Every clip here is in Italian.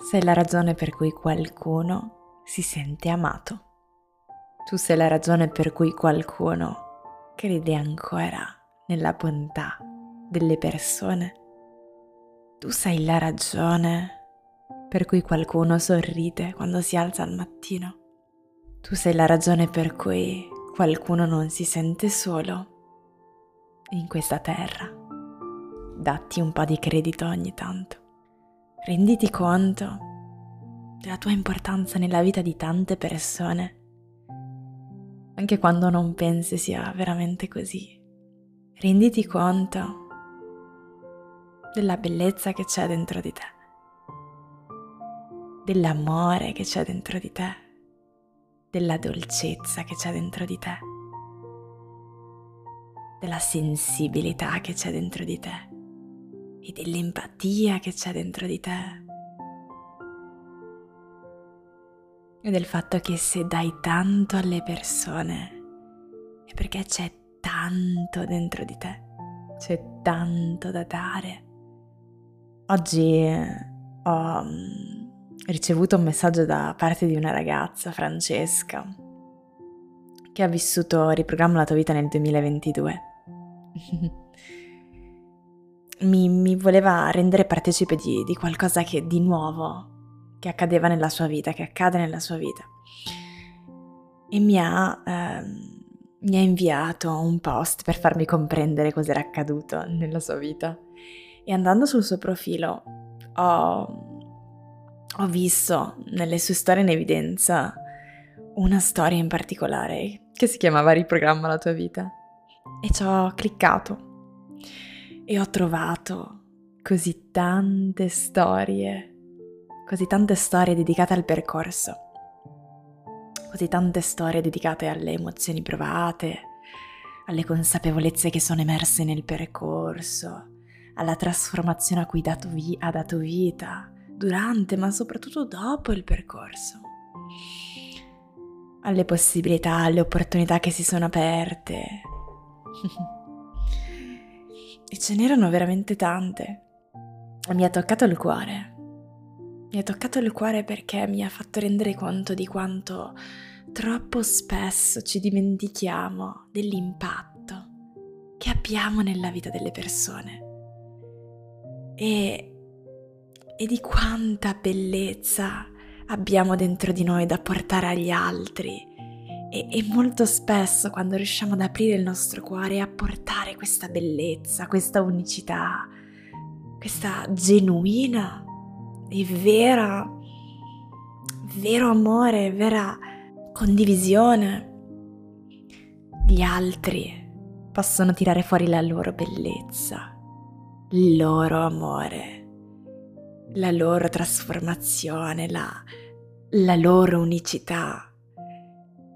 sei la ragione per cui qualcuno si sente amato. Tu sei la ragione per cui qualcuno crede ancora nella bontà delle persone. Tu sei la ragione per cui qualcuno sorride quando si alza al mattino. Tu sei la ragione per cui qualcuno non si sente solo in questa terra. Datti un po' di credito ogni tanto. Renditi conto della tua importanza nella vita di tante persone, anche quando non pensi sia veramente così. Renditi conto della bellezza che c'è dentro di te, dell'amore che c'è dentro di te, della dolcezza che c'è dentro di te, della sensibilità che c'è dentro di te e dell'empatia che c'è dentro di te. E del fatto che se dai tanto alle persone è perché c'è tanto dentro di te, c'è tanto da dare. Oggi ho mm, ricevuto un messaggio da parte di una ragazza, Francesca, che ha vissuto Riprogramma la tua vita nel 2022. mi, mi, voleva rendere partecipe di, di qualcosa che, di nuovo che accadeva nella sua vita, che accade nella sua vita. E mi ha, ehm, mi ha inviato un post per farmi comprendere cos'era accaduto nella sua vita. E andando sul suo profilo ho, ho visto nelle sue storie in evidenza una storia in particolare che si chiamava Riprogramma la tua vita. E ci ho cliccato e ho trovato così tante storie, così tante storie dedicate al percorso, così tante storie dedicate alle emozioni provate, alle consapevolezze che sono emerse nel percorso, alla trasformazione a cui dato vi- ha dato vita durante, ma soprattutto dopo il percorso, alle possibilità, alle opportunità che si sono aperte. E ce n'erano veramente tante. Mi ha toccato il cuore. Mi ha toccato il cuore perché mi ha fatto rendere conto di quanto troppo spesso ci dimentichiamo dell'impatto che abbiamo nella vita delle persone e, e di quanta bellezza abbiamo dentro di noi da portare agli altri e, e, molto spesso quando riusciamo ad aprire il nostro cuore e a portare questa bellezza, questa unicità, questa genuina e vera, vero amore, vera condivisione, gli altri possono tirare fuori la loro bellezza, il loro amore, la loro trasformazione, la, la loro unicità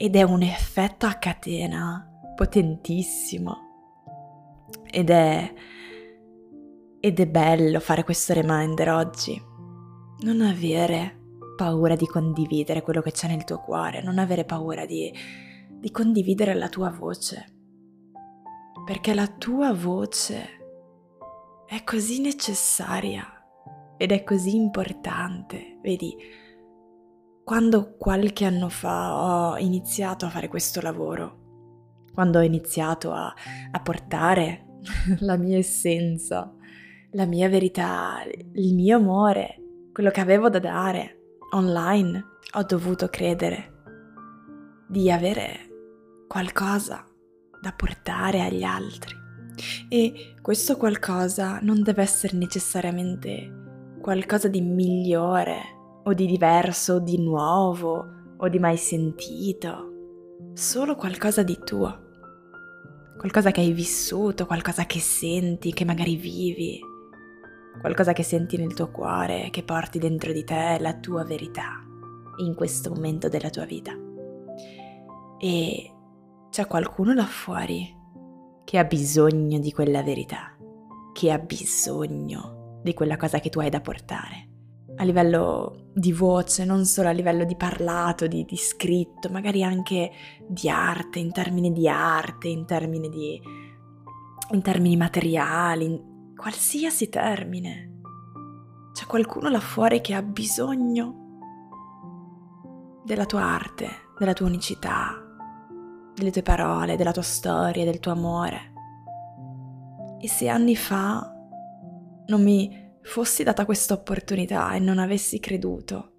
ed è un effetto a catena potentissimo. Ed è ed è bello fare questo reminder oggi. Non avere paura di condividere quello che c'è nel tuo cuore non avere paura di, di condividere la tua voce. Perché la tua voce è così necessaria ed è così importante vedi quando qualche anno fa ho iniziato a fare questo lavoro, quando ho iniziato a, a portare la mia essenza, la mia verità, il mio amore, quello che avevo da dare online, ho dovuto credere di avere qualcosa da portare agli altri. E questo qualcosa non deve essere necessariamente qualcosa di migliore o di diverso, o di nuovo, o di mai sentito, solo qualcosa di tuo, qualcosa che hai vissuto, qualcosa che senti, che magari vivi, qualcosa che senti nel tuo cuore, che porti dentro di te la tua verità in questo momento della tua vita. E c'è qualcuno là fuori che ha bisogno di quella verità, che ha bisogno di quella cosa che tu hai da portare a livello di voce, non solo a livello di parlato, di, di scritto, magari anche di arte, in termini di arte, in termini di in termini materiali, in qualsiasi termine. C'è qualcuno là fuori che ha bisogno della tua arte, della tua unicità, delle tue parole, della tua storia, del tuo amore. E se anni fa non mi fossi data questa opportunità e non avessi creduto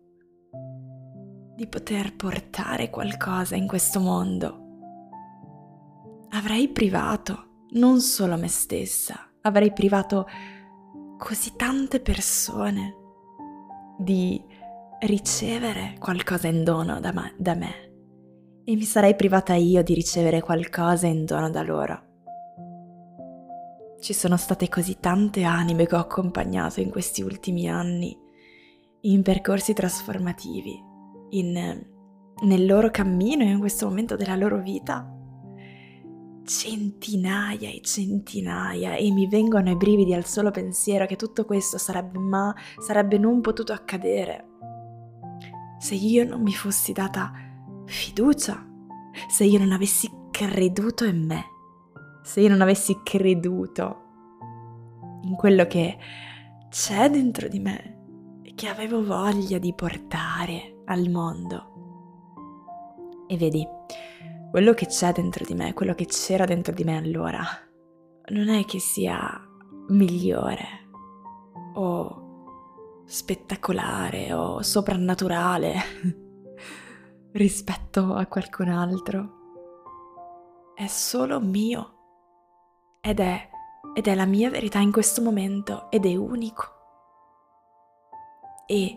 di poter portare qualcosa in questo mondo, avrei privato non solo me stessa, avrei privato così tante persone di ricevere qualcosa in dono da, ma- da me e mi sarei privata io di ricevere qualcosa in dono da loro. Ci sono state così tante anime che ho accompagnato in questi ultimi anni, in percorsi trasformativi, in, nel loro cammino in questo momento della loro vita. Centinaia e centinaia e mi vengono i brividi al solo pensiero che tutto questo sarebbe, ma, sarebbe non potuto accadere se io non mi fossi data fiducia, se io non avessi creduto in me se io non avessi creduto in quello che c'è dentro di me e che avevo voglia di portare al mondo. E vedi, quello che c'è dentro di me, quello che c'era dentro di me allora, non è che sia migliore o spettacolare o soprannaturale rispetto a qualcun altro. È solo mio ed è, ed è la mia verità in questo momento ed è unico. E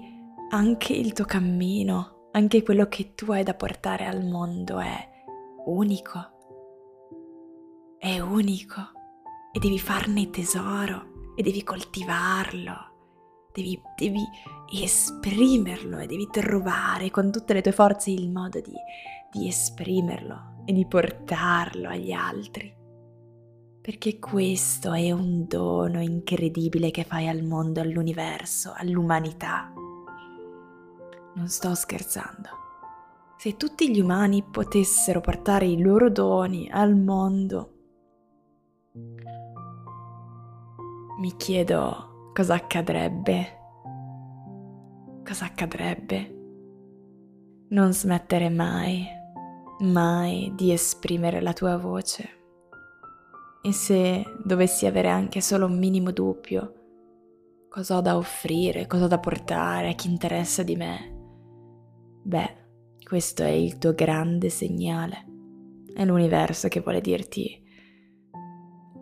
anche il tuo cammino, anche quello che tu hai da portare al mondo è unico. È unico e devi farne tesoro e devi coltivarlo. Devi, devi, esprimerlo e devi trovare con tutte le tue forze il modo di, di esprimerlo e di portarlo agli altri perché questo è un dono incredibile che fai al mondo, all'universo, all'umanità. Non sto scherzando. Se tutti gli umani potessero portare i loro doni al mondo, mi chiedo cosa accadrebbe. Cosa accadrebbe? Non smettere mai, mai di esprimere la tua voce e se dovessi avere anche solo un minimo dubbio, cosa ho da offrire, cosa ho da portare a chi interessa di me, beh, questo è il tuo grande segnale. È l'universo che vuole dirti,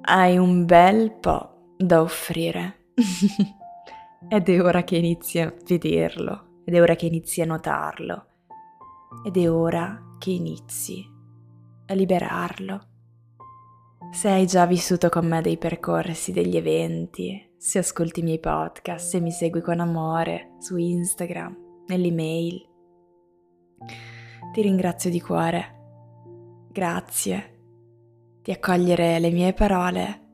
hai un bel po' da offrire. ed è ora che inizi a vederlo, ed è ora che inizi a notarlo, ed è ora che inizi a liberarlo se hai già vissuto con me dei percorsi, degli eventi, se ascolti i miei podcast, se mi segui con amore su Instagram, nell'email, ti ringrazio di cuore. Grazie di accogliere le mie parole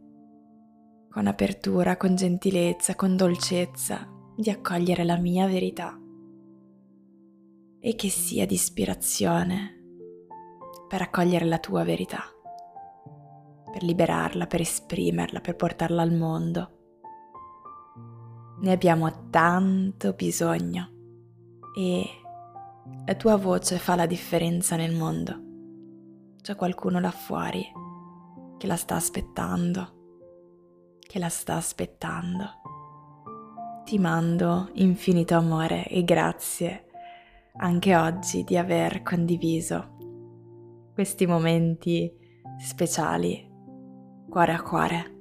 con apertura, con gentilezza, con dolcezza, di accogliere la mia verità. E che sia di ispirazione per accogliere la tua verità per liberarla, per esprimerla, per portarla al mondo. Ne abbiamo tanto bisogno e la tua voce fa la differenza nel mondo. C'è qualcuno là fuori che la sta aspettando, che la sta aspettando. Ti mando infinito amore e grazie anche oggi di aver condiviso questi momenti speciali cuore a cuore.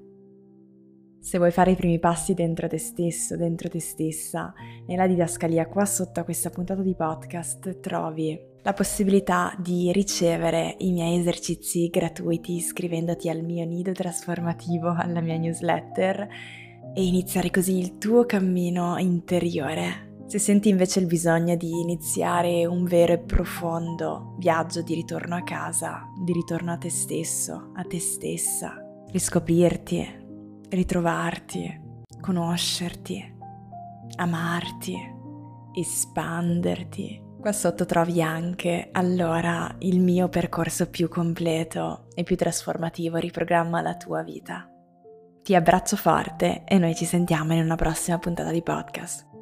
Se vuoi fare i primi passi dentro te stesso, dentro te stessa, nella didascalia qua sotto a questa puntata di podcast trovi la possibilità di ricevere i miei esercizi gratuiti iscrivendoti al mio nido trasformativo, alla mia newsletter e iniziare così il tuo cammino interiore. Se senti invece il bisogno di iniziare un vero e profondo viaggio di ritorno a casa, di ritorno a te stesso, a te stessa, riscoprirti, ritrovarti, conoscerti, amarti, espanderti. Qua sotto trovi anche allora il mio percorso più completo e più trasformativo, riprogramma la tua vita. Ti abbraccio forte e noi ci sentiamo in una prossima puntata di podcast.